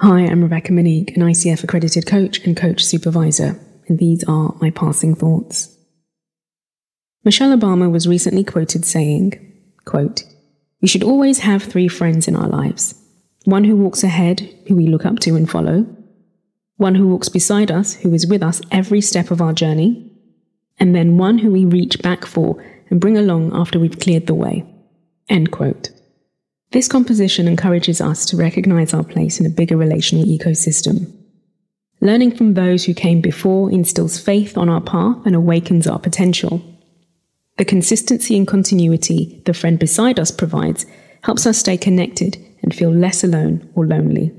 Hi, I'm Rebecca Monique, an ICF accredited coach and coach supervisor, and these are my passing thoughts. Michelle Obama was recently quoted saying, quote, We should always have three friends in our lives one who walks ahead, who we look up to and follow, one who walks beside us, who is with us every step of our journey, and then one who we reach back for and bring along after we've cleared the way. End quote. This composition encourages us to recognize our place in a bigger relational ecosystem. Learning from those who came before instills faith on our path and awakens our potential. The consistency and continuity the friend beside us provides helps us stay connected and feel less alone or lonely.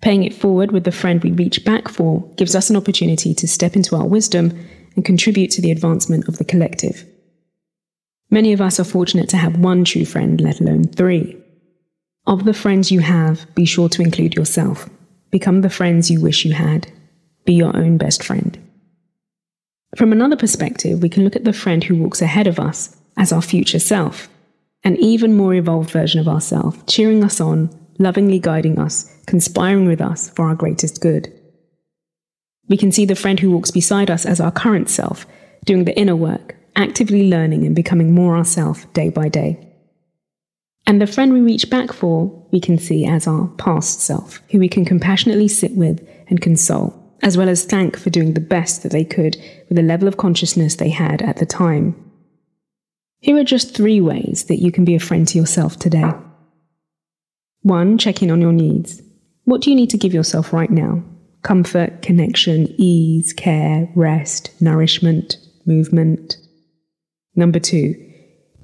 Paying it forward with the friend we reach back for gives us an opportunity to step into our wisdom and contribute to the advancement of the collective. Many of us are fortunate to have one true friend, let alone three. Of the friends you have, be sure to include yourself. Become the friends you wish you had. Be your own best friend. From another perspective, we can look at the friend who walks ahead of us as our future self, an even more evolved version of ourselves, cheering us on, lovingly guiding us, conspiring with us for our greatest good. We can see the friend who walks beside us as our current self, doing the inner work, actively learning and becoming more ourself day by day. And the friend we reach back for, we can see as our past self, who we can compassionately sit with and console, as well as thank for doing the best that they could with the level of consciousness they had at the time. Here are just three ways that you can be a friend to yourself today. One, check in on your needs. What do you need to give yourself right now? Comfort, connection, ease, care, rest, nourishment, movement. Number two,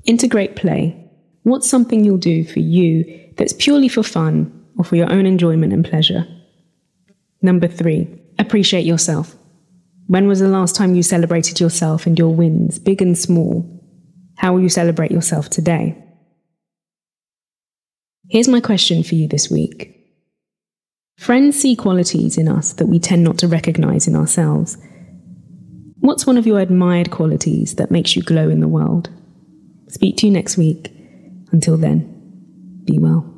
integrate play What's something you'll do for you that's purely for fun or for your own enjoyment and pleasure? Number three, appreciate yourself. When was the last time you celebrated yourself and your wins, big and small? How will you celebrate yourself today? Here's my question for you this week. Friends see qualities in us that we tend not to recognize in ourselves. What's one of your admired qualities that makes you glow in the world? Speak to you next week. Until then, be well.